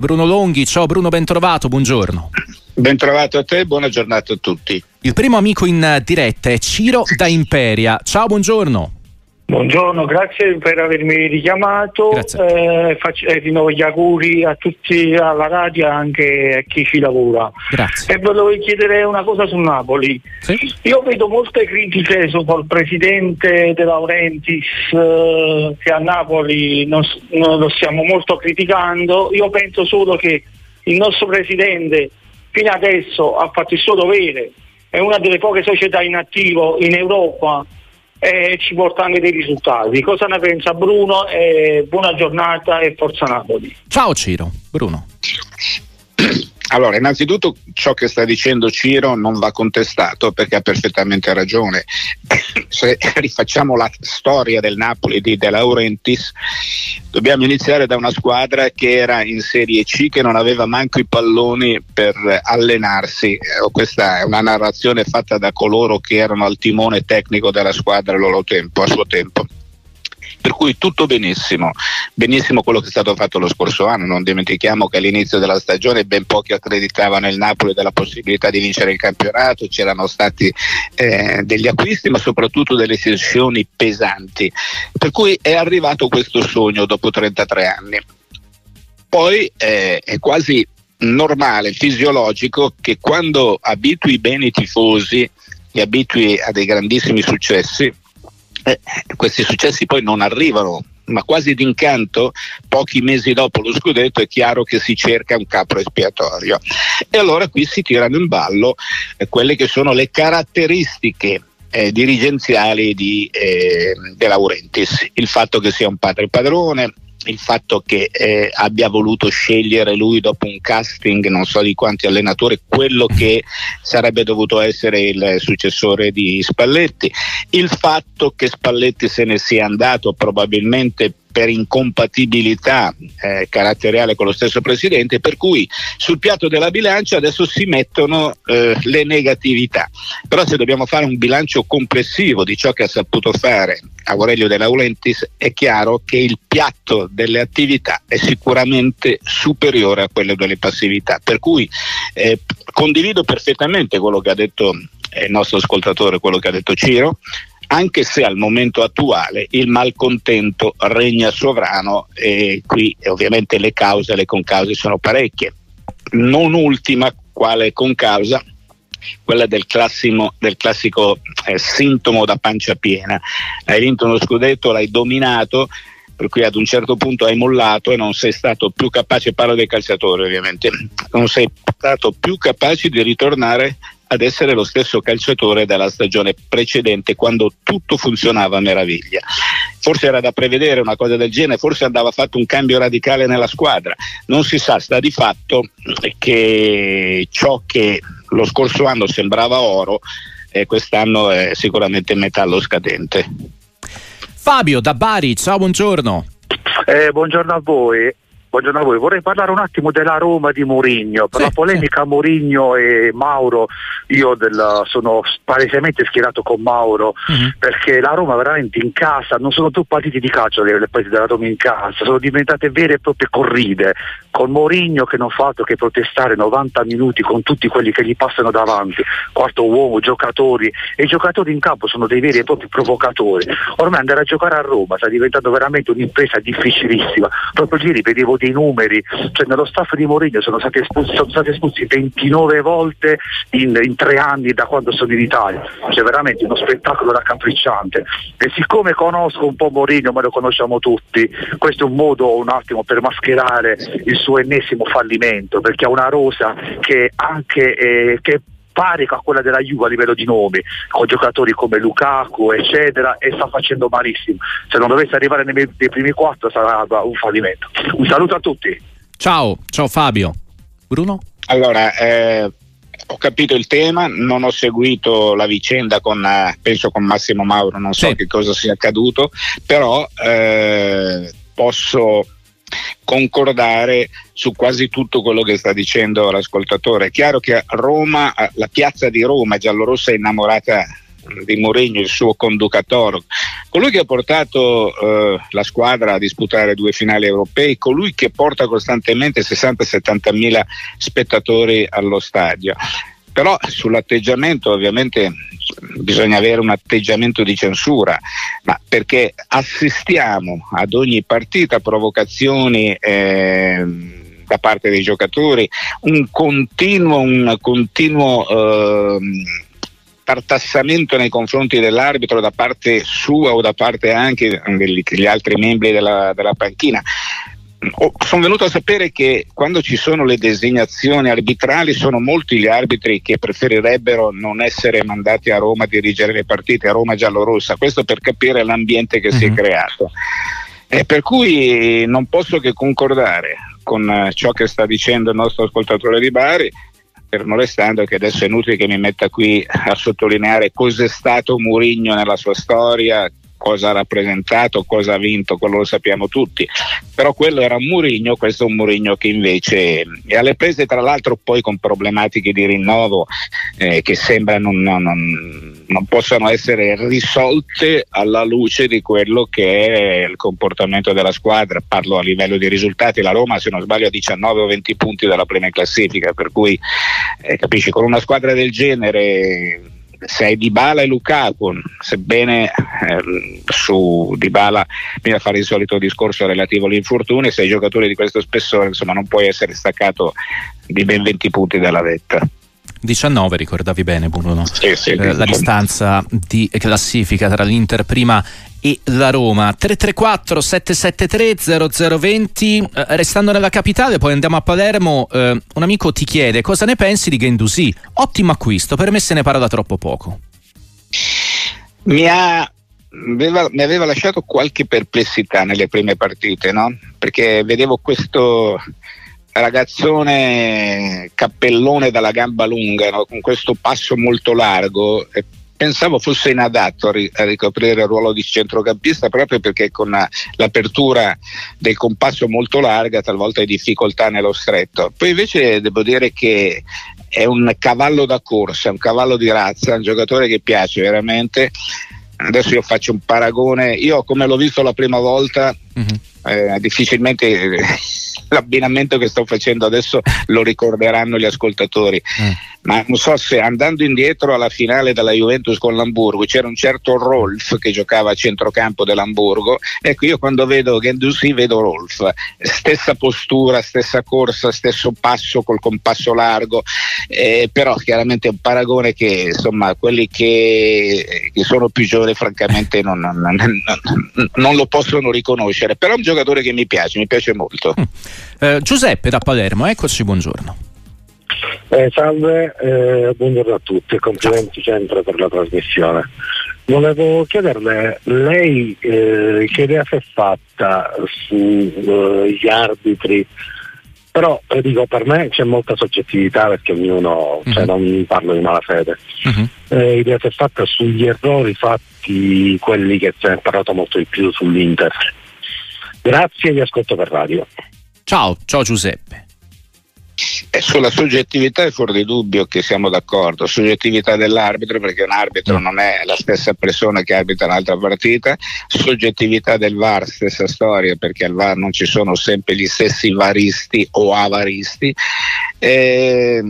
Bruno Longhi, ciao Bruno, ben trovato, buongiorno. Ben trovato a te, buona giornata a tutti. Il primo amico in diretta è Ciro da Imperia. Ciao, buongiorno. Buongiorno, grazie per avermi richiamato. Eh, faccio, eh, rinnovo gli auguri a tutti alla radio e anche a chi ci lavora. Grazie. E volevo chiedere una cosa su Napoli. Sì? Io vedo molte critiche sul presidente De Laurentiis eh, che a Napoli non, non lo stiamo molto criticando. Io penso solo che il nostro presidente fino adesso ha fatto il suo dovere, è una delle poche società in attivo in Europa e ci porta anche dei risultati. Cosa ne pensa Bruno? Eh, buona giornata e forza Napoli. Ciao Ciro, Bruno. Allora, innanzitutto ciò che sta dicendo Ciro non va contestato perché ha perfettamente ragione. Se rifacciamo la storia del Napoli di De Laurentiis, dobbiamo iniziare da una squadra che era in Serie C, che non aveva manco i palloni per allenarsi. Eh, questa è una narrazione fatta da coloro che erano al timone tecnico della squadra a, loro tempo, a suo tempo. Per cui tutto benissimo, benissimo quello che è stato fatto lo scorso anno, non dimentichiamo che all'inizio della stagione ben pochi accreditavano il Napoli della possibilità di vincere il campionato, c'erano stati eh, degli acquisti ma soprattutto delle sessioni pesanti, per cui è arrivato questo sogno dopo 33 anni. Poi eh, è quasi normale, fisiologico che quando abitui bene i tifosi, li abitui a dei grandissimi successi, eh, questi successi poi non arrivano ma quasi d'incanto, pochi mesi dopo lo scudetto è chiaro che si cerca un capro espiatorio. E allora qui si tirano in ballo eh, quelle che sono le caratteristiche eh, dirigenziali di eh, De Laurentiis, il fatto che sia un padre padrone, il fatto che eh, abbia voluto scegliere lui dopo un casting non so di quanti allenatori quello che sarebbe dovuto essere il successore di Spalletti, il fatto che Spalletti se ne sia andato probabilmente per incompatibilità eh, caratteriale con lo stesso presidente, per cui sul piatto della bilancia adesso si mettono eh, le negatività. Però se dobbiamo fare un bilancio complessivo di ciò che ha saputo fare Aurelio De Laurentiis, è chiaro che il piatto delle attività è sicuramente superiore a quello delle passività. Per cui eh, condivido perfettamente quello che ha detto eh, il nostro ascoltatore, quello che ha detto Ciro anche se al momento attuale il malcontento regna sovrano e qui ovviamente le cause, le concause sono parecchie. Non ultima quale concausa quella del, classimo, del classico eh, sintomo da pancia piena. Hai vinto uno scudetto, l'hai dominato, per cui ad un certo punto hai mollato e non sei stato più capace, parlo dei calciatori ovviamente, non sei stato più capace di ritornare ad essere lo stesso calciatore della stagione precedente quando tutto funzionava a meraviglia. Forse era da prevedere una cosa del genere, forse andava fatto un cambio radicale nella squadra, non si sa, sta di fatto che ciò che lo scorso anno sembrava oro eh, quest'anno è sicuramente metallo scadente. Fabio da Bari, ciao, buongiorno. Eh, buongiorno a voi. Buongiorno a voi, vorrei parlare un attimo della Roma di Mourinho. Per sì, la polemica sì. Mourinho e Mauro, io del, sono palesemente schierato con Mauro uh-huh. perché la Roma veramente in casa, non sono più partiti di calcio le, le partite della Roma in casa, sono diventate vere e proprie corride, con Mourinho che non fa altro che protestare 90 minuti con tutti quelli che gli passano davanti, quarto uomo, giocatori, e i giocatori in campo sono dei veri e propri provocatori. Ormai andare a giocare a Roma sta diventando veramente un'impresa difficilissima. Proprio ieri vedevo dei numeri, cioè nello staff di Mourinho sono stati espulsi, sono stati espulsi 29 volte in, in, tre anni da quando sono in Italia, cioè veramente uno spettacolo raccapricciante. E siccome conosco un po' Mourinho, ma lo conosciamo tutti, questo è un modo un attimo per mascherare il suo ennesimo fallimento, perché ha una rosa che anche eh, che pari a quella della Juve a livello di nomi, con giocatori come Lukaku, eccetera, e sta facendo malissimo. Se non dovesse arrivare nei, nei primi quattro sarà un fallimento. Un saluto a tutti. Ciao, ciao Fabio. Bruno? Allora, eh, ho capito il tema, non ho seguito la vicenda con, eh, penso con Massimo Mauro, non so sì. che cosa sia accaduto, però eh, posso concordare su quasi tutto quello che sta dicendo l'ascoltatore. È chiaro che Roma, la piazza di Roma giallorossa è innamorata di Mourinho, il suo conducatore, colui che ha portato eh, la squadra a disputare due finali europei, colui che porta costantemente 60-70 mila spettatori allo stadio. Però sull'atteggiamento ovviamente bisogna avere un atteggiamento di censura, ma perché assistiamo ad ogni partita provocazioni eh, da parte dei giocatori, un continuo, un continuo eh, tartassamento nei confronti dell'arbitro da parte sua o da parte anche degli altri membri della, della panchina. Sono venuto a sapere che quando ci sono le designazioni arbitrali sono molti gli arbitri che preferirebbero non essere mandati a Roma a dirigere le partite, a Roma giallorossa, questo per capire l'ambiente che mm-hmm. si è mhm. creato. Eh, per cui non posso che concordare con eh, ciò che sta dicendo il nostro ascoltatore di Bari, fermo restando che adesso è inutile che mi metta qui a sottolineare cos'è stato Murigno nella sua storia, cosa ha rappresentato, cosa ha vinto, quello lo sappiamo tutti. Però quello era un Murigno, questo è un Murigno che invece è alle prese tra l'altro poi con problematiche di rinnovo eh, che sembrano non, non, non possano essere risolte alla luce di quello che è il comportamento della squadra. Parlo a livello di risultati, la Roma se non sbaglio ha 19 o 20 punti dalla prima classifica, per cui eh, capisci con una squadra del genere sei Dybala e Lukaku, sebbene eh, su Dybala bisogna fare il solito discorso relativo agli infortuni, sei giocatori di questo spessore, insomma non puoi essere staccato di ben 20 punti dalla vetta. 19 ricordavi bene Bruno sì, sì, eh, la distanza di classifica tra l'Inter prima e la Roma. 334 773 0020 eh, restando nella capitale poi andiamo a Palermo eh, un amico ti chiede cosa ne pensi di Gendusi ottimo acquisto per me se ne parla da troppo poco. Mi ha Aveva, mi aveva lasciato qualche perplessità nelle prime partite, no? perché vedevo questo ragazzone cappellone dalla gamba lunga, no? con questo passo molto largo, e pensavo fosse inadatto a, ri- a, ricoprire il ruolo di centrocampista proprio perché con la, l'apertura del compasso molto larga talvolta hai difficoltà nello stretto. Poi invece devo dire che è un cavallo da corsa, un cavallo di razza, un giocatore che piace veramente. Adesso io faccio un paragone, io come l'ho visto la prima volta, mm-hmm. Eh, difficilmente l'abbinamento che sto facendo adesso lo ricorderanno gli ascoltatori. Mm. Ma non so se andando indietro alla finale della Juventus con l'Hamburgo c'era un certo Rolf che giocava a centrocampo dell'Hamburgo. Ecco, io quando vedo Gendouzi vedo Rolf, stessa postura, stessa corsa, stesso passo col compasso largo, eh, però chiaramente è un paragone che insomma quelli che, che sono più giovani francamente non, non, non, non, lo possono riconoscere. Però è un giocatore che mi piace, mi piace molto. Mm. Eh, Giuseppe da Palermo, eccoci, buongiorno. Eh, salve, eh, buongiorno a tutti e complimenti sempre per la trasmissione. Volevo chiederle, lei eh, che idea si è fatta sugli uh, arbitri? Però eh, dico, per me c'è molta soggettività perché ognuno, uh-huh. cioè, mhm. non parlo di malafede. Eh, idea si è fatta sugli errori fatti, quelli che si è parlato molto di più sull'Inter. Grazie e vi ascolto per radio. Ciao, ciao Giuseppe. Eh, sulla soggettività è fuori di dubbio che siamo d'accordo, soggettività dell'arbitro perché un arbitro mm. non è la stessa persona che arbitra un'altra partita, soggettività del VAR stessa storia perché al VAR non ci sono sempre gli stessi varisti o avaristi. Eh,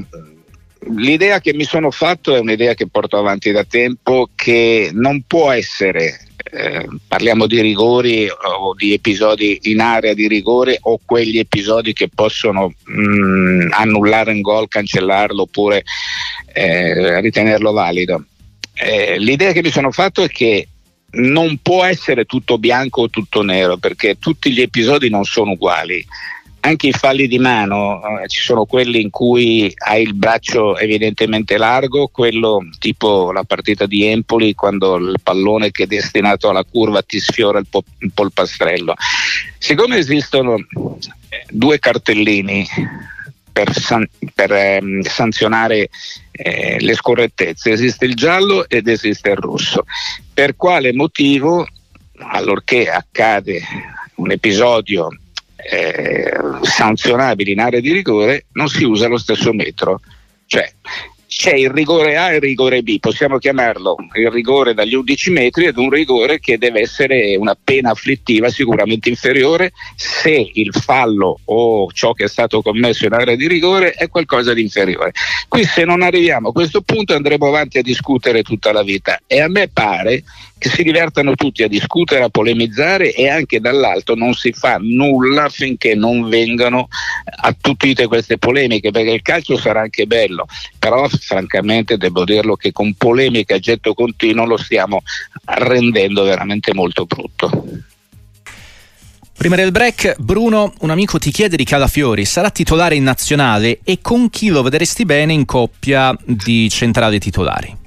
l'idea che mi sono fatto è un'idea che porto avanti da tempo che non può essere eh, parliamo di rigori o di episodi in area di rigore o quegli episodi che possono mh, mm, annullare un gol, cancellarlo oppure eh, ritenerlo valido. Eh, l'idea che mi sono fatto è che non può essere tutto bianco o tutto nero perché tutti gli episodi non sono uguali anche i falli di mano, eh, ci sono quelli in cui hai il braccio evidentemente largo, quello tipo la partita di Empoli quando il pallone che è destinato alla curva ti sfiora il, po- il polpastrello. Siccome esistono due cartellini per, san- per ehm, sanzionare eh, le scorrettezze, esiste il giallo ed esiste il rosso. Per quale motivo, allorché accade un episodio eh, sanzionabili in area di rigore non si usa lo stesso metro. Cioè, c'è il rigore A e il rigore B, possiamo chiamarlo il rigore dagli 11 metri ed un rigore che deve essere una pena afflittiva sicuramente inferiore se il fallo o ciò che è stato commesso in area di rigore è qualcosa di inferiore. Qui se non arriviamo a questo punto andremo avanti a discutere tutta la vita e a me pare che si divertano tutti a discutere, a polemizzare e anche dall'alto non si fa nulla finché non vengano attutite queste polemiche, perché il calcio sarà anche bello, però francamente devo dirlo che con polemiche a getto continuo lo stiamo rendendo veramente molto brutto. Prima del break, Bruno, un amico ti chiede di Calafiori, sarà titolare in nazionale e con chi lo vedresti bene in coppia di centrali titolari?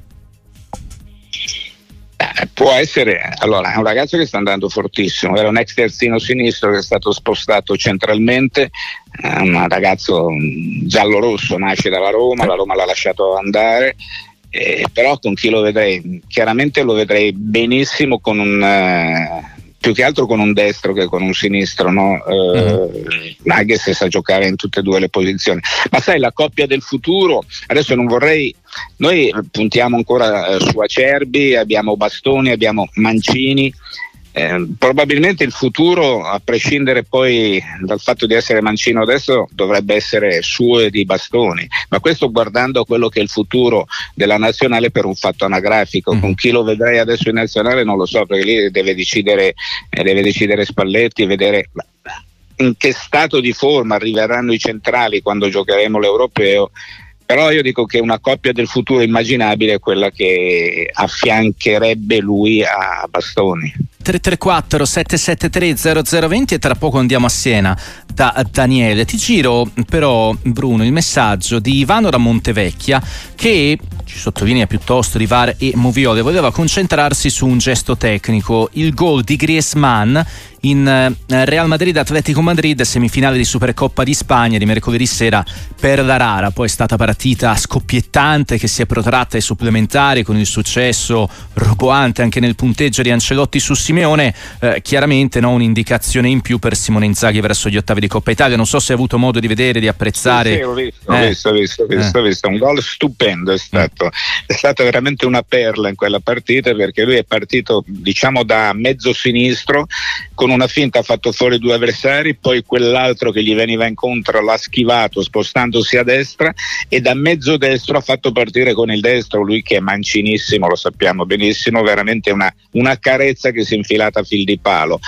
Eh, può essere, allora è un ragazzo che sta andando fortissimo, era un ex terzino sinistro che è stato spostato centralmente, è un ragazzo mm, giallo-rosso, nasce dalla Roma, la Roma l'ha lasciato andare, eh, però con chi lo vedrei? Chiaramente lo vedrei benissimo con un... Eh, più che altro con un destro che con un sinistro, no? eh, mm. anche se sa giocare in tutte e due le posizioni. Ma sai, la coppia del futuro, adesso non vorrei, noi puntiamo ancora eh, su Acerbi, abbiamo Bastoni, abbiamo Mancini, eh, probabilmente il futuro, a prescindere poi dal fatto di essere mancino adesso, dovrebbe essere suo e di bastoni, ma questo guardando quello che è il futuro della nazionale per un fatto anagrafico. Mm. Con chi lo vedrei adesso in nazionale non lo so, perché lì deve decidere, eh, deve decidere Spalletti, vedere in che stato di forma arriveranno i centrali quando giocheremo l'europeo però io dico che una coppia del futuro immaginabile è quella che affiancherebbe lui a Bastoni. 334 773 0020 e tra poco andiamo a Siena da Daniele. Ti giro però Bruno il messaggio di Ivano da Montevecchia che ci sottolinea piuttosto di VAR e Moviole voleva concentrarsi su un gesto tecnico, il gol di Griezmann in eh, Real Madrid Atletico Madrid semifinale di Supercoppa di Spagna di mercoledì sera per la Rara. Poi è stata partita scoppiettante che si è protratta ai supplementari con il successo roboante anche nel punteggio di Ancelotti su Simeone. Eh, chiaramente no, un'indicazione in più per Simone Inzaghi verso gli ottavi di Coppa Italia. Non so se hai avuto modo di vedere di apprezzare. Sì, sì, ho visto, eh. ho visto, ho visto, visto, eh. visto, un gol stupendo è stato mm. è stata veramente una perla in quella partita perché lui è partito diciamo da mezzo sinistro con una finta ha fatto fuori due avversari, poi quell'altro che gli veniva incontro l'ha schivato spostandosi a destra e da mezzo destro ha fatto partire con il destro, lui che è mancinissimo, lo sappiamo benissimo, veramente una, una carezza che si è infilata a fil di palo.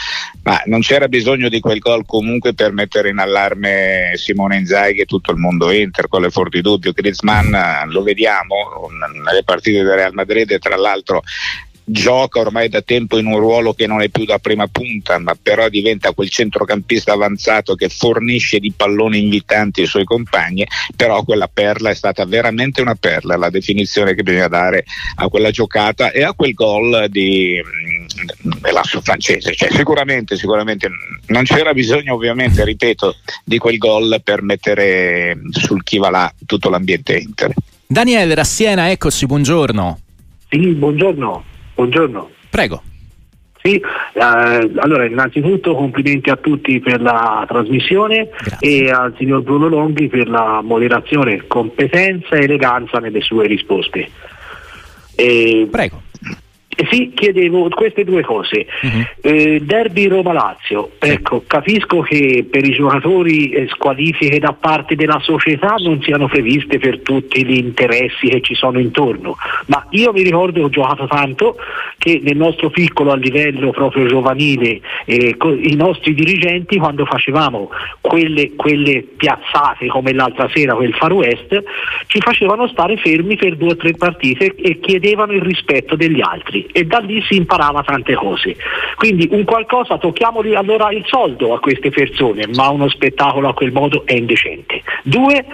Ma non c'era bisogno di quel gol comunque per mettere in allarme Simone Inzaghi e tutto il mondo Inter con le forti dubbi. Griezmann lo vediamo nelle partite del Real Madrid e tra l'altro gioca ormai da tempo in un ruolo che non è più da prima punta, ma però diventa quel centrocampista avanzato che fornisce di palloni invitanti ai suoi compagni, però quella perla è stata veramente una perla, la definizione che bisogna dare a quella giocata e a quel gol di mm, dell'asso francese, cioè, sicuramente, sicuramente non c'era bisogno ovviamente, ripeto, di quel gol per mettere sul chi va là tutto l'ambiente Inter. Daniele da Siena, eccoci, buongiorno. Sì, buongiorno. Buongiorno. Prego. Sì, eh, allora innanzitutto complimenti a tutti per la trasmissione Grazie. e al signor Bruno Longhi per la moderazione, competenza e eleganza nelle sue risposte. E Prego. Eh sì, chiedevo queste due cose. Uh-huh. Eh, derby Roma-Lazio, ecco, capisco che per i giocatori eh, squalifiche da parte della società non siano previste per tutti gli interessi che ci sono intorno, ma io mi ricordo che ho giocato tanto che nel nostro piccolo a livello proprio giovanile eh, i nostri dirigenti quando facevamo quelle, quelle piazzate come l'altra sera, quel Far West, ci facevano stare fermi per due o tre partite e chiedevano il rispetto degli altri e da lì si imparava tante cose. Quindi un qualcosa, tocchiamoli allora il soldo a queste persone, ma uno spettacolo a quel modo è indecente. Due,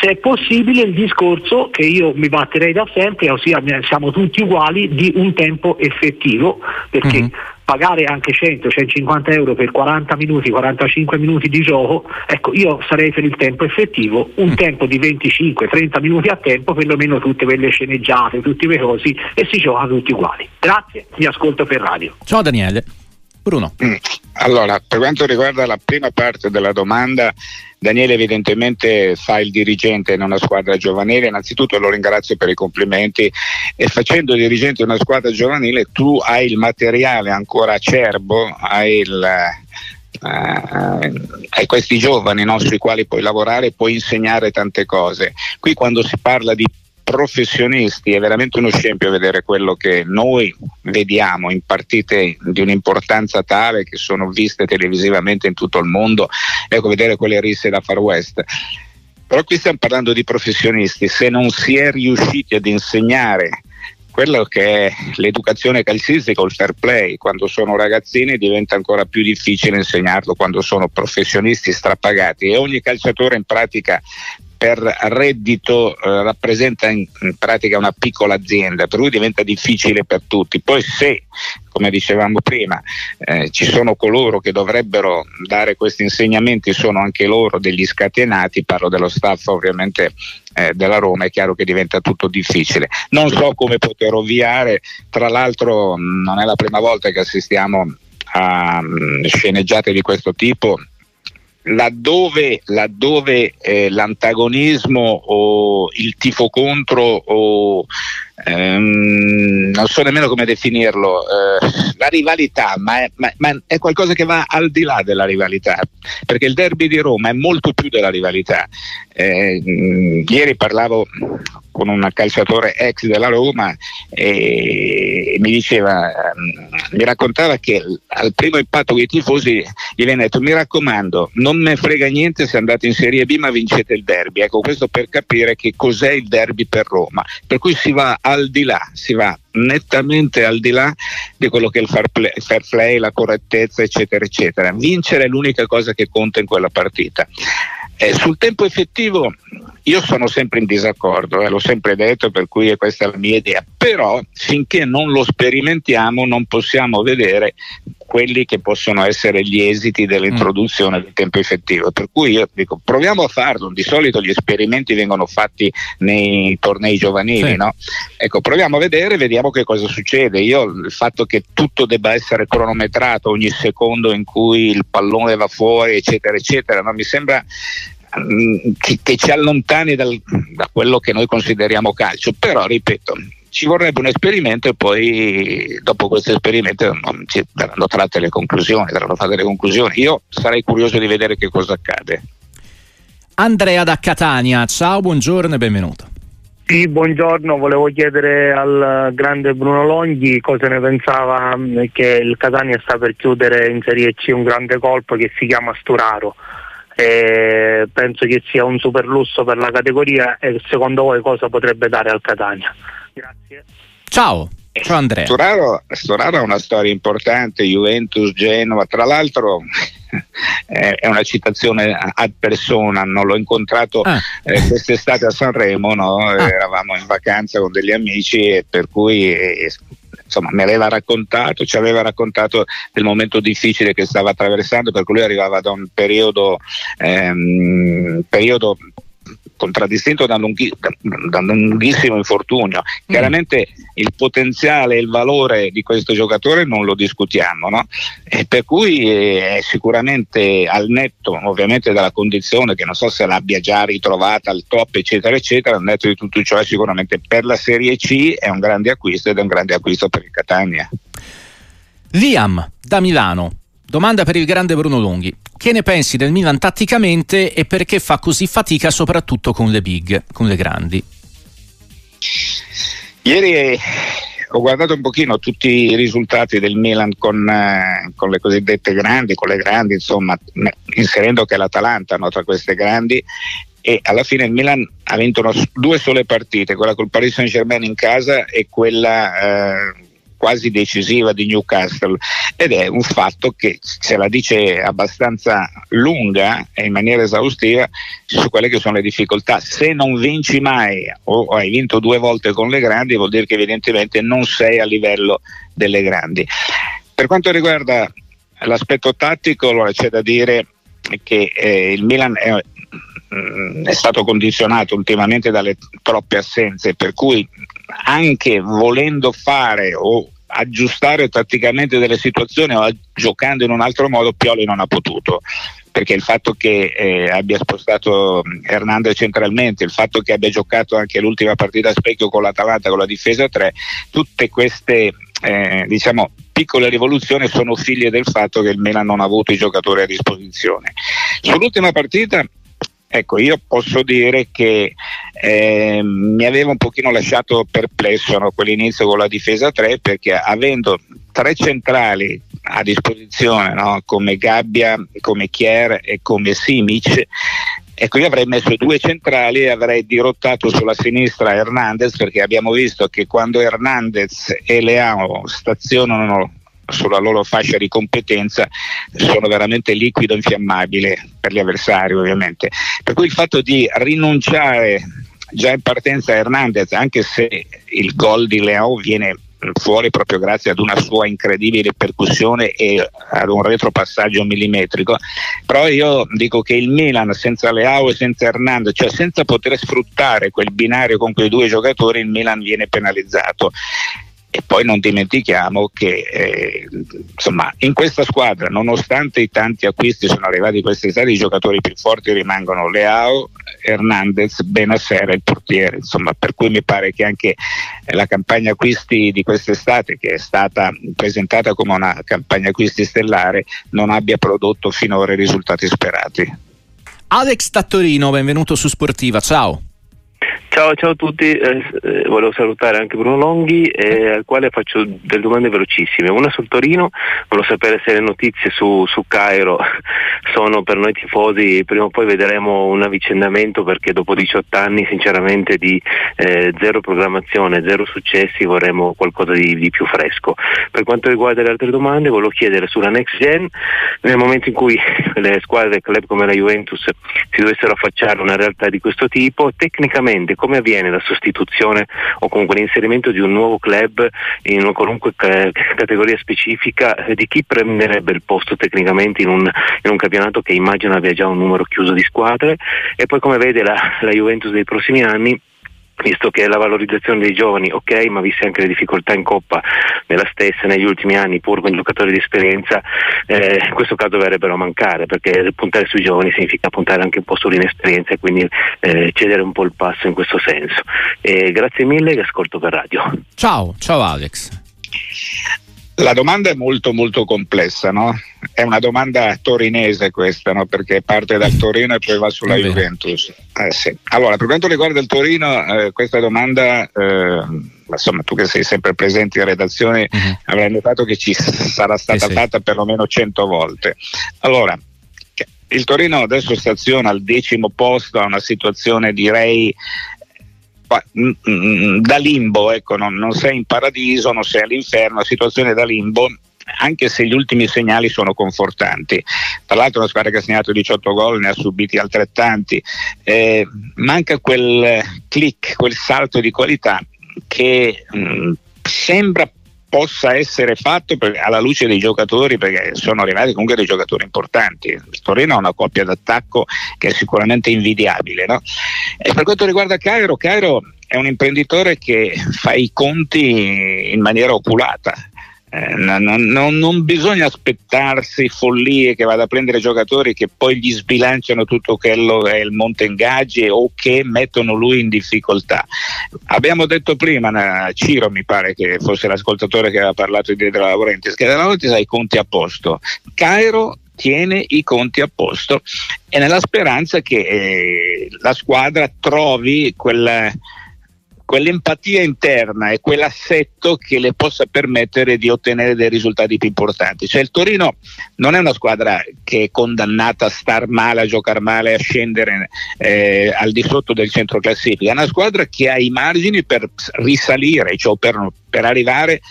se è possibile il discorso che io mi batterei da sempre, ossia siamo tutti uguali, di un tempo effettivo, perché mm-hmm pagare anche 100-150 euro per 40 minuti, 45 minuti di gioco, ecco io sarei per il tempo effettivo, un mm. tempo di 25-30 minuti a tempo, perlomeno tutte quelle sceneggiate, tutti quei cosi e si gioca tutti uguali. Grazie, mi ascolto per radio. Ciao Daniele. Bruno. Mm. Allora, per quanto riguarda la prima parte della domanda, Daniele evidentemente fa il dirigente in una squadra giovanile, innanzitutto lo ringrazio per i complimenti e facendo dirigente in una squadra giovanile tu hai il materiale ancora acerbo, hai il, Uh, hai questi giovani no, sui quali puoi lavorare, puoi insegnare tante cose. Qui quando si parla di professionisti è veramente uno scempio vedere quello che noi vediamo in partite di un'importanza tale che sono viste televisivamente in tutto il mondo, ecco vedere quelle risse da Far West. Però qui stiamo parlando di professionisti, se non si è riusciti ad insegnare quello che è l'educazione calcistica o il fair play, quando sono ragazzini diventa ancora più difficile insegnarlo quando sono professionisti strapagati. E ogni calciatore in pratica per reddito eh, rappresenta in, in, pratica una piccola azienda, per cui diventa difficile per tutti. Poi se, come dicevamo prima, eh, ci sono coloro che dovrebbero dare questi insegnamenti, sono anche loro degli scatenati, parlo dello staff ovviamente eh, della Roma, è chiaro che diventa tutto difficile. Non so come poter ovviare, tra l'altro non è la prima volta che assistiamo a um, sceneggiate di questo tipo laddove, laddove eh, l'antagonismo o il tifo contro o ehm, non so nemmeno come definirlo, eh, la rivalità, ma è, ma, ma è, qualcosa che va al di là della rivalità, perché il derby di Roma è molto più della rivalità. Eh, ieri parlavo con un calciatore ex della Roma e mi diceva, mm, mi raccontava che al primo impatto con i tifosi gli viene detto mi raccomando non me frega niente se andate in Serie B ma vincete il derby, ecco questo per capire che cos'è il derby per Roma, per cui si va al di là, si va nettamente al di là di quello che è il fair play, fair play, la correttezza, eccetera, eccetera. Vincere è l'unica cosa che conta in quella partita. Eh, sul tempo effettivo io sono sempre in disaccordo, eh, l'ho sempre detto, per cui questa è la mia idea, però finché non lo sperimentiamo non possiamo vedere quelli che possono essere gli esiti dell'introduzione mm. del tempo effettivo. Per cui io dico proviamo a farlo, di solito gli esperimenti vengono fatti nei tornei giovanili, sì. no? Ecco, proviamo a vedere, vediamo che cosa succede. Io il fatto che tutto debba essere cronometrato ogni secondo in cui il pallone va fuori, eccetera, eccetera, no? mi sembra che, che ci allontani dal, da quello che noi consideriamo calcio, però ripeto, ci vorrebbe un esperimento e poi dopo questo esperimento non ci verranno tratte le conclusioni, verranno fatte le conclusioni. Io sarei curioso di vedere che cosa accade. Andrea da Catania, ciao, buongiorno e benvenuto. Sì, buongiorno, volevo chiedere al grande Bruno Longhi cosa ne pensava mm, che il Catania sta per chiudere in Serie C un grande colpo che si chiama Sturaro e penso che sia un super lusso per la categoria e secondo voi cosa potrebbe dare al Catania? Grazie. Ciao. Ciao Andrea. Storaro, Storaro ha una storia importante, Juventus, Genova, tra l'altro è una citazione ad persona, non l'ho incontrato ah. eh, quest'estate a Sanremo, no? ah. eravamo in vacanza con degli amici e per cui eh, insomma, mi aveva raccontato, ci aveva raccontato del momento difficile che stava attraversando, perché lui arrivava da un periodo, ehm, periodo contraddistinto da, lunghi, da, da un lunghissimo infortunio. Mm. Chiaramente il potenziale e il valore di questo giocatore non lo discutiamo, no? per cui è sicuramente al netto ovviamente della condizione che non so se l'abbia già ritrovata al top eccetera eccetera, al netto di tutto ciò sicuramente per la Serie C è un grande acquisto ed è un grande acquisto per il Catania. Liam da Milano Domanda per il grande Bruno Longhi. Che ne pensi del Milan tatticamente e perché fa così fatica soprattutto con le big, con le grandi? Ieri ho guardato un pochino tutti i risultati del Milan con, eh, con, le cosiddette grandi, con le grandi, insomma, inserendo che l'Atalanta no, tra queste grandi e alla fine il Milan ha vinto una, due sole partite, quella col Paris Saint Germain in casa e quella eh, quasi decisiva di Newcastle ed è un fatto che se la dice abbastanza lunga e in maniera esaustiva su quelle che sono le difficoltà. Se non vinci mai o hai vinto due volte con le grandi vuol dire che evidentemente non sei a livello delle grandi. Per quanto riguarda l'aspetto tattico, allora c'è da dire che eh, il Milan è, mm, è stato condizionato ultimamente dalle troppe assenze, per cui anche volendo fare o aggiustare tatticamente delle situazioni o giocando in un altro modo Pioli non ha potuto perché il fatto che eh, abbia spostato Hernandez centralmente, il fatto che abbia giocato anche l'ultima partita a specchio con l'Atalanta con la difesa 3, tutte queste eh, diciamo, piccole rivoluzioni sono figlie del fatto che il Milan non ha avuto i giocatori a disposizione. Sull'ultima partita Ecco, io posso dire che eh, mi aveva un pochino lasciato perplesso no, quell'inizio con la difesa 3 perché avendo tre centrali a disposizione no, come Gabbia, come Chier e come Simic, Ecco, io avrei messo due centrali e avrei dirottato sulla sinistra Hernandez perché abbiamo visto che quando Hernandez e Leao stazionano sulla loro fascia di competenza sono veramente liquido infiammabile per gli avversari ovviamente. Per cui il fatto di rinunciare già in partenza a Hernandez, anche se il gol di Leao viene fuori proprio grazie ad una sua incredibile percussione e ad un retropassaggio millimetrico però io dico che il Milan senza Leao e senza Hernandez cioè senza poter sfruttare quel binario con quei due giocatori il Milan viene penalizzato e poi non dimentichiamo che eh, insomma, in questa squadra, nonostante i tanti acquisti sono arrivati quest'estate, i giocatori più forti rimangono Leao, Hernandez, Benasser e il portiere. Insomma, per cui mi pare che anche la campagna acquisti di quest'estate, che è stata presentata come una campagna acquisti stellare, non abbia prodotto finora i risultati sperati. Alex Tattorino, benvenuto su Sportiva, ciao. Ciao, ciao a tutti, eh, eh, volevo salutare anche Bruno Longhi eh, al quale faccio delle domande velocissime. Una sul Torino, volevo sapere se le notizie su, su Cairo sono per noi tifosi, prima o poi vedremo un avvicendamento perché dopo 18 anni sinceramente di eh, zero programmazione, zero successi vorremmo qualcosa di, di, più fresco. Per quanto riguarda le altre domande volevo chiedere sulla Next Gen, nel momento in cui le squadre club come la Juventus si dovessero affacciare a una realtà di questo tipo, tecnicamente come avviene la sostituzione o comunque l'inserimento di un nuovo club in una qualunque categoria specifica eh, di chi prenderebbe il posto tecnicamente in un, in un, campionato che immagino abbia già un numero chiuso di squadre? E poi come vede la, la Juventus dei prossimi anni visto che la valorizzazione dei giovani, ok, ma viste anche le difficoltà in Coppa nella stessa negli ultimi anni, pur con giocatori di esperienza, eh, in questo caso verrebbero a mancare, perché puntare sui giovani significa puntare anche un po' sull'inesperienza e quindi eh, cedere un po' il passo in questo senso. Eh, grazie mille e ascolto per radio. Ciao, ciao Alex. La domanda è molto molto complessa, no? È una domanda torinese questa, no? Perché parte dal Torino e poi va sulla Juventus. Eh, sì. Allora, per quanto riguarda il Torino, eh, questa domanda, eh, insomma, tu che sei sempre presente in redazione, uh-huh. avrai notato che ci sarà stata sì, fatta perlomeno cento volte. Allora, il Torino adesso staziona al decimo posto, ha una situazione direi Mm, mm, da limbo, ecco, non, non sei in paradiso, non sei all'inferno, una situazione da limbo anche se gli ultimi segnali sono confortanti. Tra l'altro una squadra che ha segnato 18 gol, ne ha subiti altrettanti. Eh, manca quel click, quel salto di qualità che mh, mm, sembra possa essere fatto per, alla luce dei giocatori perché sono arrivati comunque dei giocatori importanti il Torino ha una coppia d'attacco che è sicuramente invidiabile no? e per quanto riguarda Cairo Cairo è un imprenditore che fa i conti in maniera oculata eh, non, non, non, bisogna aspettarsi follie che vada a prendere giocatori che poi gli sbilanciano tutto quello che è il monte ingaggi o che mettono lui in difficoltà. Abbiamo detto prima, Ciro mi pare che fosse l'ascoltatore che aveva parlato di De Laurentiis, che De Laurentiis ha i conti a posto. Cairo tiene i conti a posto e nella speranza che eh, la squadra trovi quel quell'empatia interna e quell'assetto che le possa permettere di ottenere dei risultati più importanti. Cioè il Torino non è una squadra che è condannata a star male, a giocare male, a scendere eh, al di sotto del centro classifica, è una squadra che ha i margini per risalire, cioè per, per arrivare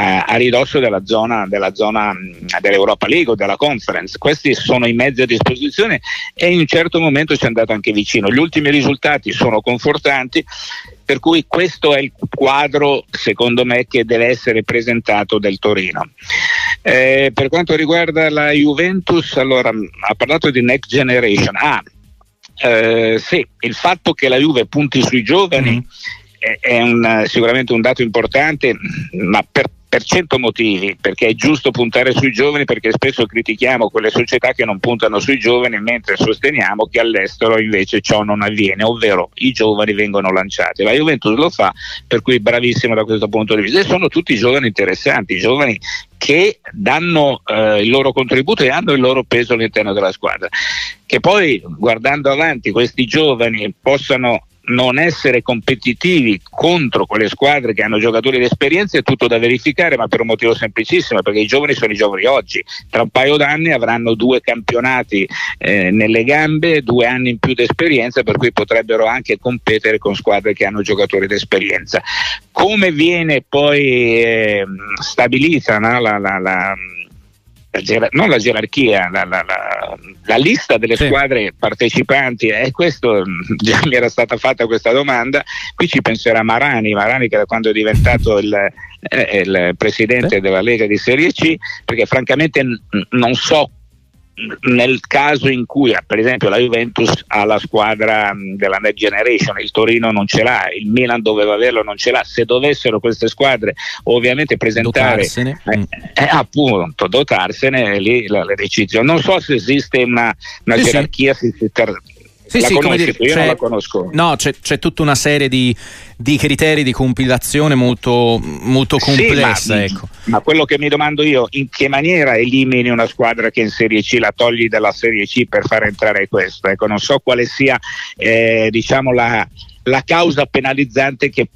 a, a ridosso della zona, della zona dell'Europa League o della Conference. Questi sono i mezzi a disposizione e in un certo momento ci è andato anche vicino. Gli ultimi risultati sono confortanti, per cui questo è il quadro, secondo me, che deve essere presentato del Torino. Eh, per quanto riguarda la Juventus, allora ha parlato di next generation. Ah, eh, sì, il fatto che la Juve punti sui giovani mm. è, è un, sicuramente un dato importante, ma per per cento motivi, perché è giusto puntare sui giovani, perché spesso critichiamo quelle società che non puntano sui giovani, mentre sosteniamo che all'estero invece ciò non avviene, ovvero i giovani vengono lanciati. La Juventus lo fa, per cui bravissimo da questo punto di vista. E sono tutti giovani interessanti, giovani che danno eh, il loro contributo e hanno il loro peso all'interno della squadra. Che poi guardando avanti questi giovani possano non essere competitivi contro quelle squadre che hanno giocatori di esperienza è tutto da verificare, ma per un motivo semplicissimo, perché i giovani sono i giovani oggi. Tra un paio d'anni avranno due campionati eh, nelle gambe, due anni in più di esperienza, per cui potrebbero anche competere con squadre che hanno giocatori di esperienza. Come viene poi eh, stabilita no? la, la, la la, non la gerarchia, la, la, la, la lista delle sì. squadre partecipanti, e eh, questo già mi era stata fatta questa domanda, qui ci penserà Marani, Marani che da quando è diventato il, eh, il presidente sì. della Lega di Serie C, perché francamente n- non so nel caso in cui per esempio la Juventus ha la squadra della Next Generation, il Torino non ce l'ha, il Milan doveva averlo, non ce l'ha, se dovessero queste squadre ovviamente presentare eh, mm. eh, appunto dotarsene lì la, la decisione. Non so se esiste una, una sì, gerarchia sì. Sì, la sì, come dire, io non la conosco. No, c'è, c'è tutta una serie di, di, criteri di compilazione molto, molto complessa. Sì, ma, ecco. ma, quello che mi domando io, in che maniera elimini una squadra che in Serie C la togli dalla Serie C per far entrare questo? Ecco, non so quale sia eh, diciamo la, la causa penalizzante che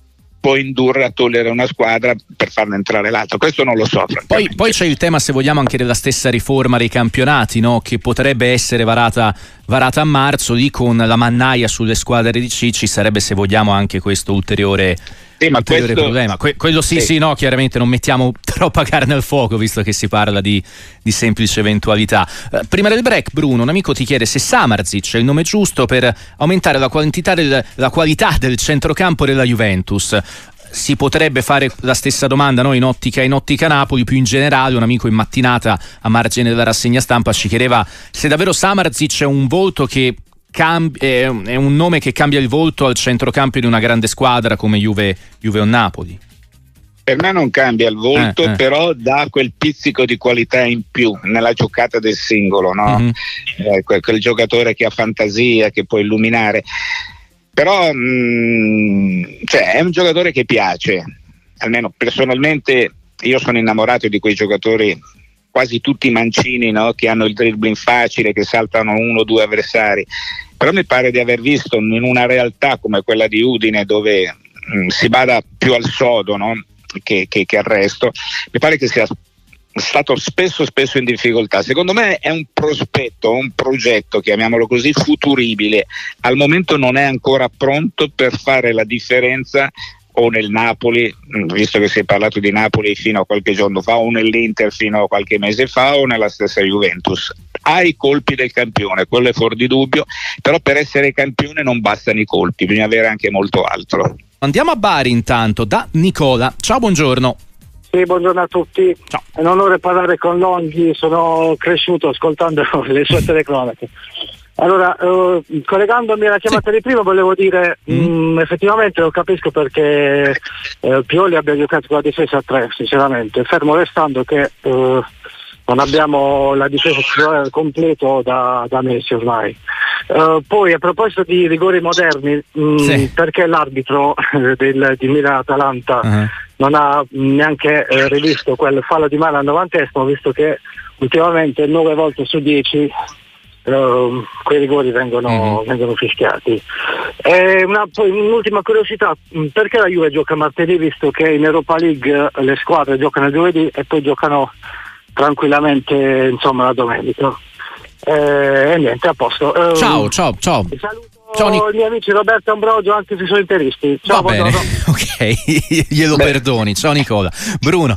può indurre a togliere una squadra per farne entrare l'altra. Questo non lo so. Poi, poi, c'è il tema, se vogliamo, anche della stessa riforma dei campionati, no? che potrebbe essere varata, varata, a marzo, lì con la mannaia sulle squadre di C ci sarebbe, se vogliamo, anche questo ulteriore sì, ma questo... problema. Que- quello sì, sì, sì, no, chiaramente non mettiamo troppa carne al fuoco visto che si parla di, di semplice eventualità. Uh, prima del break, Bruno, un amico ti chiede se Samarzic è il nome giusto per aumentare la, del, la qualità del centrocampo della Juventus si potrebbe fare la stessa domanda no? in, ottica, in ottica Napoli, più in generale un amico in mattinata a margine della rassegna stampa ci chiedeva se davvero Samarzic è un volto che cambi- è un nome che cambia il volto al centrocampo di una grande squadra come Juve, Juve o Napoli. Per me non cambia il volto, eh, eh. però dà quel pizzico di qualità in più nella giocata del singolo, no? mm-hmm. eh, quel, quel, giocatore che ha fantasia, che può illuminare. Però mh, mm, cioè, è un giocatore che piace, almeno personalmente io sono innamorato di quei giocatori quasi tutti mancini no? che hanno il dribbling facile, che saltano uno o due avversari. Però mi pare di aver visto in una realtà come quella di Udine dove mh, mm, si bada più al sodo no? che, che, che al resto, mi pare che sia stato spesso spesso in difficoltà. Secondo me è un prospetto, un progetto, chiamiamolo così, futuribile. Al momento non è ancora pronto per fare la differenza o nel Napoli, mm, visto che si è parlato di Napoli fino a qualche giorno fa, o nell'Inter fino a qualche mese fa, o nella stessa Juventus. Ha i colpi del campione, quello è fuori di dubbio, però per essere campione non bastano i colpi, bisogna avere anche molto altro. Andiamo a Bari intanto, da Nicola. Ciao, buongiorno. Sì, buongiorno a tutti. Ciao. È un onore parlare con Longhi, sono cresciuto ascoltando le sue telecronache. Allora, eh, collegandomi alla chiamata sì. di prima, volevo dire, mm. mh, mm, effettivamente non capisco perché eh, Pioli abbia giocato con la difesa a 3, sinceramente, fermo restando che eh, non abbiamo la difesa completo da, da mesi ormai. Uh, poi a proposito di rigori moderni, mh, mm, sì. perché l'arbitro del, di Milan-Atalanta uh-huh. Non ha neanche eh, rivisto quel fallo di mano al novantesimo, visto che ultimamente 9 volte su 10 Uh, quei rigori vengono, mm-hmm. vengono fischiati. Una, poi, un'ultima curiosità, mm, perché la Juve gioca martedì visto che in Europa League le squadre giocano il giovedì e poi giocano tranquillamente insomma, la domenica? Eh, e niente, a posto. Uh, ciao, ciao, ciao. Saluto ciao, Nic- i miei amici Roberto Ambrogio anche se sono interisti. Ciao, Va bene, ok, glielo Beh. perdoni. Ciao Nicola. Bruno.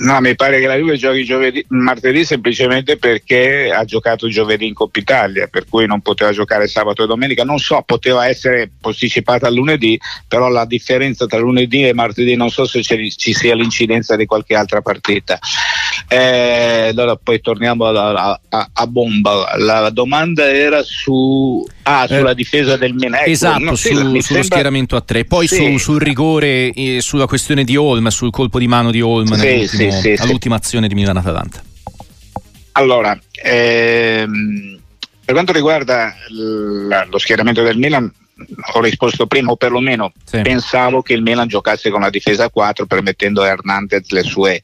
No, mi pare che la Juve giochi giovedì, martedì semplicemente perché ha giocato giovedì in Coppa Italia, per cui non poteva giocare sabato e domenica. Non so, poteva essere posticipata a lunedì, però la differenza tra lunedì e martedì non so se ci sia l'incidenza di qualche altra partita. Eh, allora poi torniamo a, a, a, bomba. La domanda era su, ah, eh, sulla eh, difesa del Milan. Esatto, no, su, sullo sembra... schieramento a tre. Poi sì. su, sul rigore, eh, sulla questione di Olm, sul colpo di mano di Olm sì, sì, all'ultima azione di Milan-Atalanta. Allora, ehm, per quanto riguarda l- lo schieramento del Milan, ho risposto prima, o perlomeno sì. pensavo che il Milan giocasse con la difesa a 4 permettendo a Hernandez le sue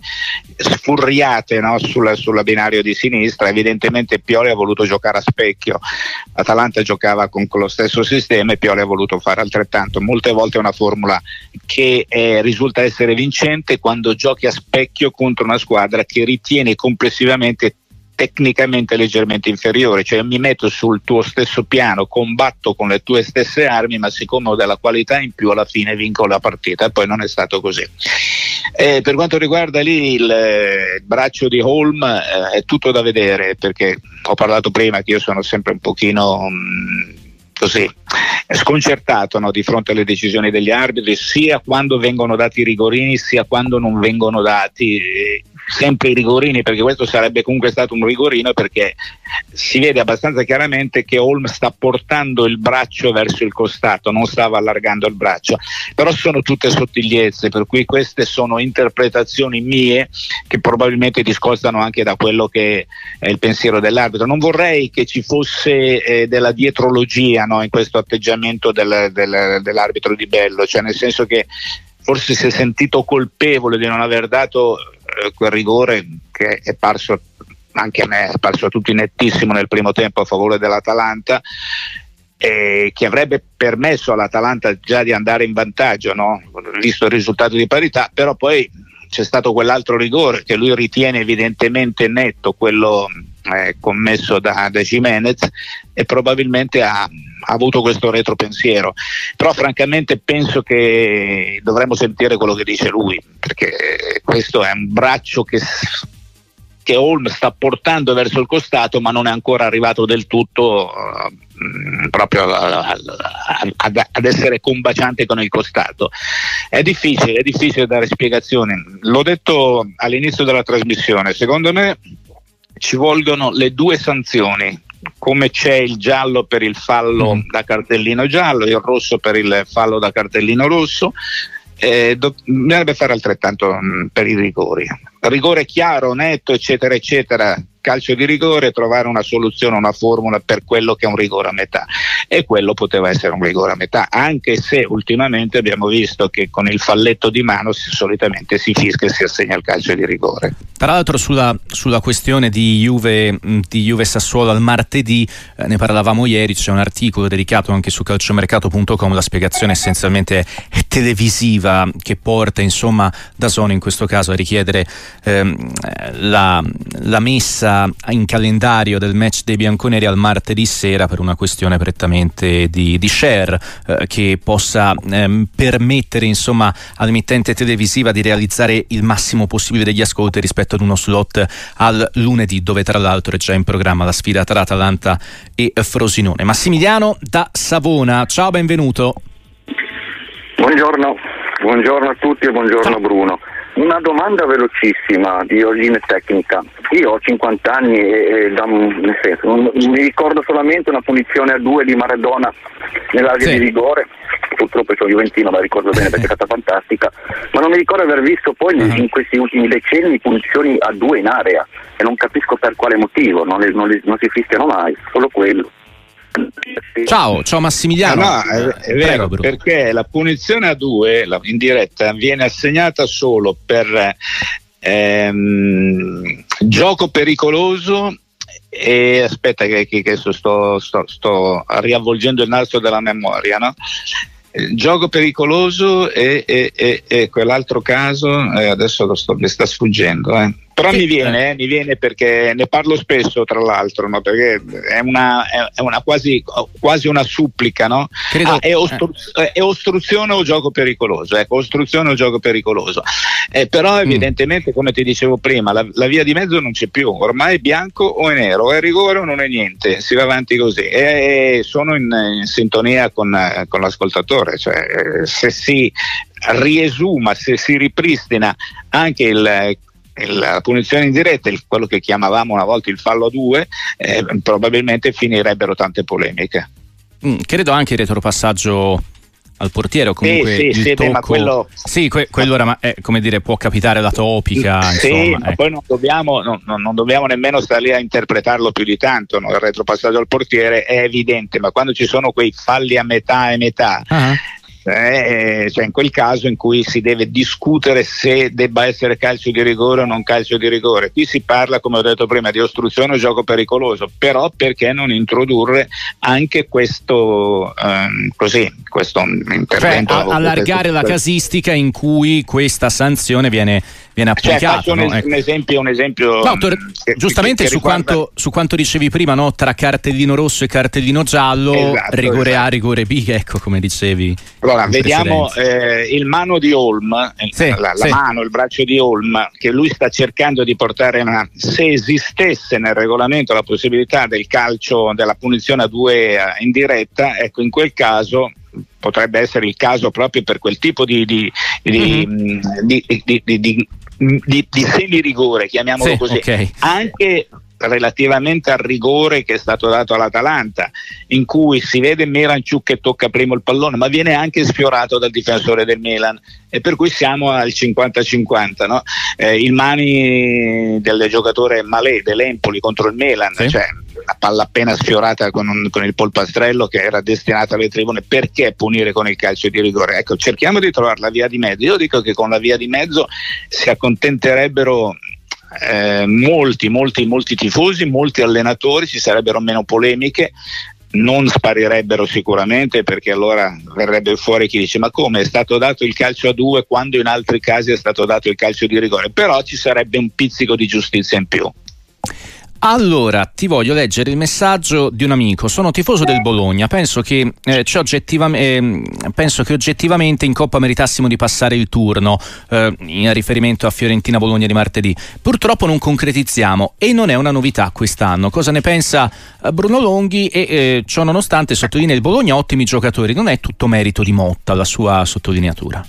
sfurriate no, sulla, sulla, binario di sinistra. Evidentemente Pioli ha voluto giocare a specchio, Atalanta giocava con, lo stesso sistema e Pioli ha voluto fare altrettanto. Molte volte è una formula che eh, risulta essere vincente quando giochi a specchio contro una squadra che ritiene complessivamente tecnicamente leggermente inferiore, cioè mi metto sul tuo stesso piano, combatto con le tue stesse armi, ma siccome ho della qualità in più alla fine vinco la partita poi non è stato così. Eh, per quanto riguarda lì il, il braccio di Holm eh, è tutto da vedere perché ho parlato prima che io sono sempre un pochino mh, mm, così sconcertato no, di fronte alle decisioni degli arbitri sia quando vengono dati i rigorini sia quando non vengono dati sempre i rigorini perché questo sarebbe comunque stato un rigorino perché si vede abbastanza chiaramente che Holm sta portando il braccio verso il costato, non stava allargando il braccio, però sono tutte sottigliezze, per cui queste sono interpretazioni mie che probabilmente discostano anche da quello che è il pensiero dell'arbitro. Non vorrei che ci fosse eh, della dietrologia no, in questo atteggiamento del, del, dell'arbitro di Bello, cioè nel senso che forse si è sentito colpevole di non aver dato quel rigore che è parso anche a me, è parso a tutti nettissimo nel primo tempo a favore dell'Atalanta eh, che avrebbe permesso all'Atalanta già di andare in vantaggio, no? visto il risultato di parità, però poi c'è stato quell'altro rigore che lui ritiene evidentemente netto, quello eh, commesso da, da Jimenez e probabilmente ha, ha, avuto questo retropensiero. Però francamente penso che dovremmo sentire quello che dice lui, perché questo è un braccio che, che Holm sta portando verso il costato ma non è ancora arrivato del tutto uh, proprio ad essere combaciante con il costato. È difficile, è difficile dare spiegazioni. L'ho detto all'inizio della trasmissione, secondo me ci vogliono le due sanzioni come c'è il giallo per il fallo mm. da cartellino giallo, il rosso per il fallo da cartellino rosso, eh, do- bisognerebbe fare altrettanto mh, mm, per i rigori. Rigore chiaro, netto, eccetera, eccetera, calcio di rigore trovare una soluzione, una formula per quello che è un rigore a metà e quello poteva essere un rigore a metà, anche se ultimamente abbiamo visto che con il falletto di mano solitamente si fischia e si assegna il calcio di rigore. Tra l'altro sulla, sulla questione di Juve, di Juve Sassuolo al martedì, eh, ne parlavamo ieri, c'è un articolo dedicato anche su calciomercato.com, la spiegazione essenzialmente è televisiva che porta insomma da Zone in questo caso a richiedere ehm, la, la messa in calendario del match dei bianconeri al martedì sera per una questione prettamente di, di share eh, che possa ehm, permettere insomma all'emittente televisiva di realizzare il massimo possibile degli ascolti rispetto ad uno slot al lunedì dove tra l'altro è già in programma la sfida tra Atalanta e Frosinone. Massimiliano da Savona, ciao, benvenuto. Buongiorno, buongiorno a tutti e buongiorno Bruno. Una domanda velocissima di ordine tecnica. Io ho 50 anni e, e da, nel senso, non, mi ricordo solamente una punizione a due di Maradona nell'area sì. di rigore. Purtroppo sono Juventino, la ricordo bene perché è stata fantastica, ma non mi ricordo aver visto poi uh-huh. in questi ultimi decenni punizioni a due in area e non capisco per quale motivo, non, non, non si fischiano mai, solo quello. Ciao, ciao Massimiliano. Ah, no, è, è vero, Prego, perché la punizione a due la, in diretta viene assegnata solo per ehm, gioco pericoloso e aspetta che, che, che sto, sto, sto, riavvolgendo il nastro della memoria, no? gioco pericoloso e, e, e, e, quell'altro caso eh, adesso sto, mi sta sfuggendo eh. Però mi viene, eh, mi viene perché ne parlo spesso, tra l'altro, no? perché è, una, è una quasi, quasi, una supplica, no? ah, è, ostru- eh. è, ostruzione o gioco pericoloso? Ecco, ostruzione o gioco pericoloso. Eh, però mm. evidentemente, come ti dicevo prima, la, la, via di mezzo non c'è più, ormai è bianco o è nero, è rigore o non è niente, si va avanti così. E, sono in, in sintonia con, con l'ascoltatore, cioè se si riesuma, se si ripristina anche il la punizione indiretta, quello che chiamavamo una volta il fallo 2, eh, probabilmente finirebbero tante polemiche. Mm, credo anche il retropassaggio al portiere o comunque sì, il sì, tocco... beh, quello... sì que- quello era, eh, come dire, può capitare la topica sì, insomma, ma ecco. poi non dobbiamo, no, no, non dobbiamo, nemmeno stare lì a interpretarlo più di tanto no? il retropassaggio al portiere è evidente ma quando ci sono quei falli a metà e metà Ah, eh, cioè in quel caso in cui si deve discutere se debba essere calcio di rigore o non calcio di rigore. Qui si parla, come ho detto prima, di ostruzione o gioco pericoloso, però perché non introdurre anche questo, ehm, così, questo cioè, intervento? a- allargare la casistica in cui questa sanzione viene, viene Cioè, applicata faccio un, no? es- un esempio, un esempio No, Tor- mm, che- giustamente che su, riguarda- quanto, su quanto dicevi prima, no? tra cartellino rosso e cartellino giallo, Esatto, rigore A, esatto. rigore B, ecco come dicevi. Allora, vediamo eh, il mano di Holm, eh, Sì, la, la sì. mano, il braccio di Holm, che lui sta cercando di portare una, se esistesse nel regolamento la possibilità del calcio, della punizione a due eh, in diretta, ecco in quel caso potrebbe essere il caso proprio per quel tipo di, di, di, Mhm. mh, di, di, di, di, di- di semirigore, chiamiamolo Sì, così, ok. anche relativamente al rigore che è stato dato all'Atalanta, in cui si vede Meranciuk che tocca primo il pallone, ma viene anche sfiorato dal difensore del Milan e per cui siamo al 50-50. No? Eh, il mani del giocatore Malé dell'Empoli contro il Milan, Sì. cioè la palla appena sfiorata con, un- con il polpastrello che era destinata alle tribune, perché punire con il calcio di rigore? Ecco, cerchiamo di trovare la via di mezzo. Io dico che con la via di mezzo si accontenterebbero eh, molti, molti, molti tifosi, molti allenatori, ci sarebbero meno polemiche, non sparirebbero sicuramente perché allora verrebbe fuori chi dice ma come è stato dato il calcio a due quando in altri casi è stato dato il calcio di rigore, però ci sarebbe un pizzico di giustizia in più. Allora, ti voglio leggere il messaggio di un amico. Sono tifoso del Bologna. Penso che, eh, oggettivam- ehm, penso che oggettivamente in Coppa meritassimo di passare il turno, eh, in riferimento a Fiorentina-Bologna di martedì. Purtroppo non concretizziamo e non è una novità quest'anno. Cosa ne pensa eh, Bruno Longhi? E eh, ciò nonostante sottolinea il Bologna ottimi giocatori. Non è tutto merito di Motta la sua sottolineatura.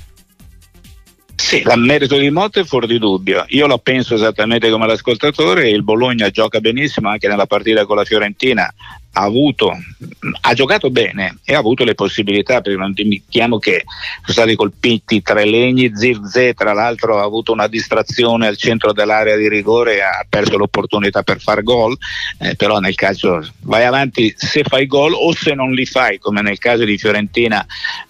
Sì, la merito di Motta è fuori di dubbio. Io lo penso esattamente come l'ascoltatore. Il Bologna gioca benissimo anche nella partita con la Fiorentina. Ha, avuto, ha giocato bene e ha avuto le possibilità, perché non dimentichiamo che sono stati colpiti tre legni. Zirze, tra l'altro, ha avuto una distrazione al centro dell'area di rigore ha perso l'opportunità per far gol. Eh, però nel calcio vai avanti se fai gol o se non li fai, come nel caso di Fiorentina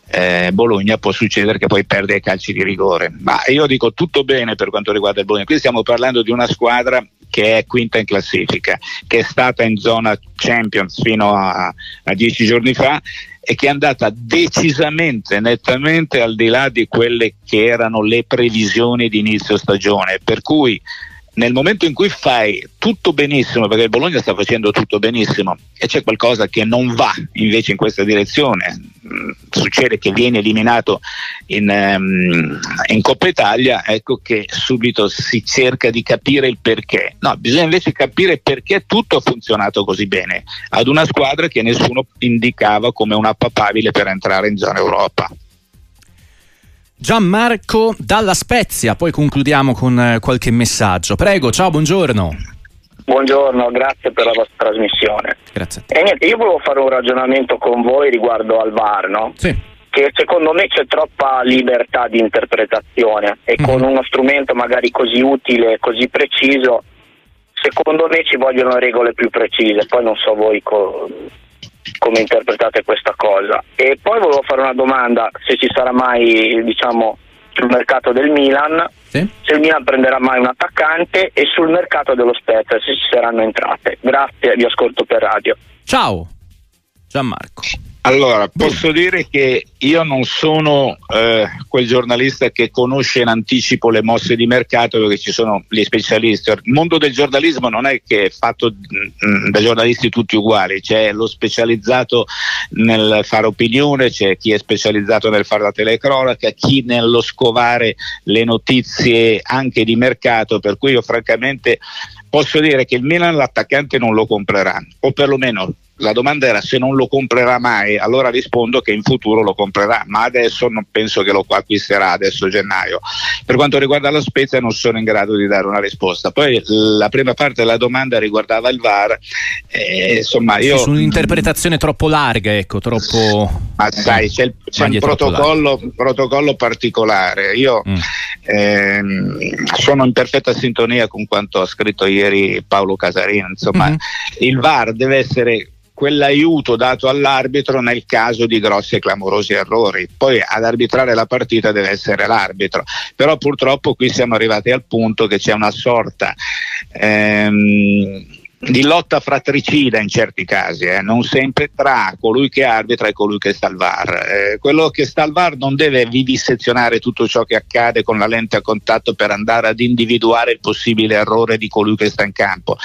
eh, Bologna può succedere che poi perde i calci di rigore. Ma io dico tutto bene per quanto riguarda il Bologna. Qui stiamo parlando di una squadra che è quinta in classifica, che è stata in zona Champions fino a, a dieci giorni fa e che è andata decisamente, nettamente al di là di quelle che erano le previsioni di inizio stagione. Per cui nel momento in cui fai tutto benissimo, perché il Bologna sta facendo tutto benissimo e c'è qualcosa che non va invece in questa direzione, mh, succede che viene eliminato in, um, in, Coppa Italia, ecco che subito si cerca di capire il perché. No, bisogna invece capire perché tutto ha funzionato così bene ad una squadra che nessuno indicava come una papabile per entrare in zona Europa. Gianmarco dalla Spezia, poi concludiamo con eh, qualche messaggio. Prego, ciao, buongiorno. Buongiorno, grazie per la vostra trasmissione. Grazie. E niente, io volevo fare un ragionamento con voi riguardo al VAR, no? Sì. Che secondo me c'è troppa libertà di interpretazione e Mhm. con uno strumento magari così utile e così preciso, secondo me ci vogliono regole più precise. Poi non so voi co- come interpretate questa cosa. E poi volevo fare una domanda, se ci sarà mai, diciamo, sul mercato del Milan, Sì. se il Milan prenderà mai un attaccante e sul mercato dello Spezia se ci saranno entrate. Grazie, vi ascolto per radio. Ciao, Gianmarco. Allora, posso dire che io non sono eh, quel giornalista che conosce in anticipo le mosse di mercato perché ci sono gli specialisti. Il mondo del giornalismo non è che è fatto mm, da giornalisti tutti uguali, c'è lo specializzato nel fare opinione, c'è chi è specializzato nel fare la telecronaca, chi nello scovare le notizie anche di mercato, per cui io francamente posso dire che il Milan l'attaccante non lo comprerà, o perlomeno la domanda era se non lo comprerà mai, allora rispondo che in futuro lo comprerà, ma adesso non penso che lo acquisterà adesso gennaio. Per quanto riguarda la Spezia non sono in grado di dare una risposta. Poi la prima parte della domanda riguardava il VAR, eh, insomma io... Su un'interpretazione troppo larga, ecco, troppo... Ma sai, c'è, il, c'è un protocollo, protocollo, particolare. Io mm. ehm, sono in perfetta sintonia con quanto ha scritto ieri Paolo Casarino, insomma mm-hmm. il VAR deve essere quell'aiuto dato all'arbitro nel caso di grossi e clamorosi errori. Poi ad arbitrare la partita deve essere l'arbitro, però purtroppo qui siamo arrivati al punto che c'è una sorta ehm, di lotta fratricida in certi casi, eh, non sempre tra colui che arbitra e colui che sta al VAR. Eh, quello che sta al VAR non deve vivisezionare tutto ciò che accade con la lente a contatto per andare ad individuare il possibile errore di colui che sta in campo.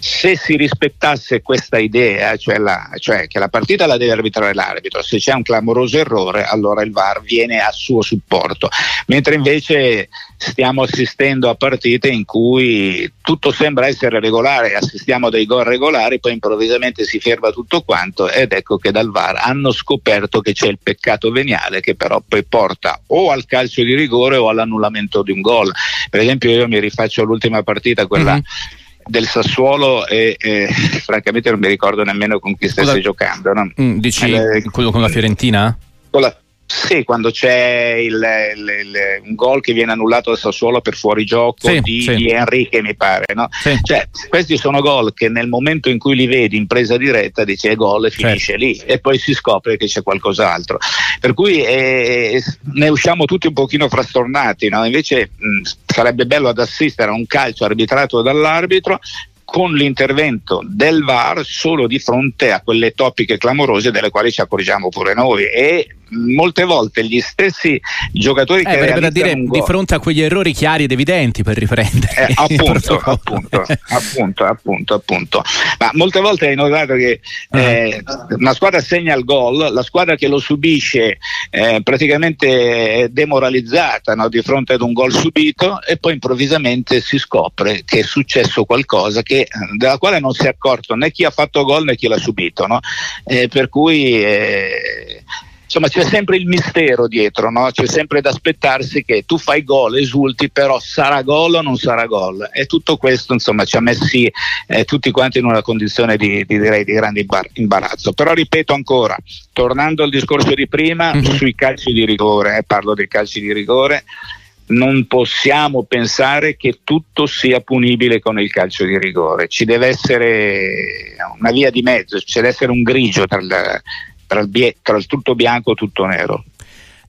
Se si rispettasse questa idea, cioè, la, cioè che la partita la deve arbitrare l'arbitro, se c'è un clamoroso errore allora il VAR viene a suo supporto, mentre invece stiamo assistendo a partite in cui tutto sembra essere regolare, assistiamo a dei gol regolari, poi improvvisamente si ferma tutto quanto ed ecco che dal VAR hanno scoperto che c'è il peccato veniale che però poi porta o al calcio di rigore o all'annullamento di un gol. Per esempio io mi rifaccio all'ultima partita, quella mm-hmm del Sassuolo e, e, francamente non mi ricordo nemmeno con chi stesse giocando. No? Mm, dici eh, quello con la Fiorentina? Con la, sì, quando c'è il, il, il, un gol che viene annullato al Sassuolo per fuorigioco sì, di, sì. di Enrique, mi pare. No? Sì. Cioè, questi sono gol che nel momento in cui li vedi in presa diretta dici è gol e finisce certo. lì e poi si scopre che c'è qualcos'altro. Per cui eh, ne usciamo tutti un pochino frastornati. No? Invece mh, sarebbe bello ad assistere a un calcio arbitrato dall'arbitro con l'intervento del VAR solo di fronte a quelle topiche clamorose delle quali ci accorgiamo pure noi e molte volte gli stessi giocatori eh, che realizzano dire, di fronte a quegli errori chiari ed evidenti per riprendere eh, appunto, appunto, appunto, appunto, appunto, ma molte volte hai notato che ah. eh, una squadra segna il gol la squadra che lo subisce eh, praticamente è demoralizzata no, di fronte ad un gol subito e poi improvvisamente si scopre che è successo qualcosa che, della quale non si è accorto né chi ha fatto gol né chi l'ha subito no? Eh, per cui eh, insomma c'è sempre il mistero dietro, no? c'è sempre da aspettarsi che tu fai gol, esulti, però sarà gol o non sarà gol. E tutto questo insomma, ci ha messi eh, tutti quanti in una condizione di, di, direi, di grande imbar- imbarazzo. Però ripeto ancora, tornando al discorso di prima, mm-hmm. sui calci di rigore, eh, parlo dei calci di rigore, non possiamo pensare che tutto sia punibile con il calcio di rigore, ci deve essere una via di mezzo, ci deve essere un grigio tra il, tra il, bie- tra il tutto bianco e tutto nero.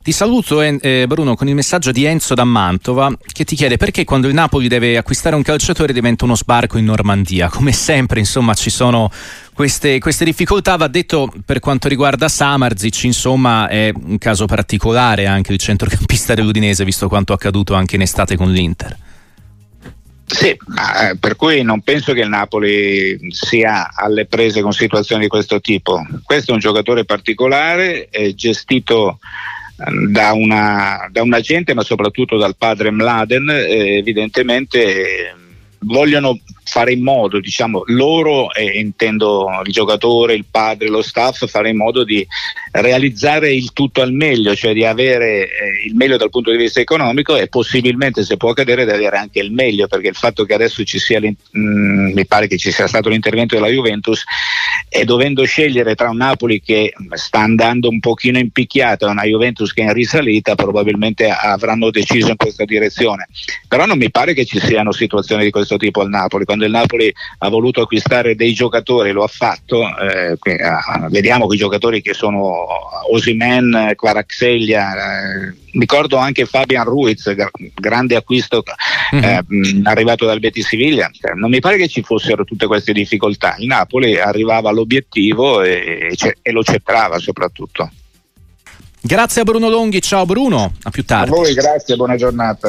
Ti saluto eh, Bruno con il messaggio di Enzo da Mantova che ti chiede perché quando il Napoli deve acquistare un calciatore diventa uno sbarco in Normandia. Come sempre insomma ci sono queste, queste difficoltà. Va detto per quanto riguarda Samarzic insomma è un caso particolare anche il centrocampista dell'Udinese visto quanto accaduto anche in estate con l'Inter. Sì, eh, per cui non penso che il Napoli sia alle prese con situazioni di questo tipo. Questo è un giocatore particolare, gestito eh, da, una, da un agente ma soprattutto dal padre Mladen, evidentemente vogliono fare in modo, diciamo, loro, e intendo il giocatore, il padre, lo staff, fare in modo di realizzare il tutto al meglio, cioè di avere eh, il meglio dal punto di vista economico e possibilmente, se può accadere, di avere anche il meglio, perché il fatto che adesso ci sia, mh, mm, mi pare che ci sia stato l'intervento della Juventus, e dovendo scegliere tra un Napoli che sta andando un pochino in picchiata e una Juventus che è in risalita, probabilmente avranno deciso in questa direzione. Però non mi pare che ci siano situazioni di questo tipo al Napoli. Quando il Napoli ha voluto acquistare dei giocatori, lo ha fatto, eh, vediamo quei giocatori che sono Osimen, Quaraxeglia, eh, ricordo anche Fabian Ruiz, grande acquisto eh, mm-hmm. arrivato dal Betis Siviglia. Cioè, non mi pare che ci fossero tutte queste difficoltà. Il Napoli arrivava all'obiettivo e, e lo centrava soprattutto. Grazie a Bruno Longhi, ciao Bruno, a più tardi. A voi, grazie, buona giornata.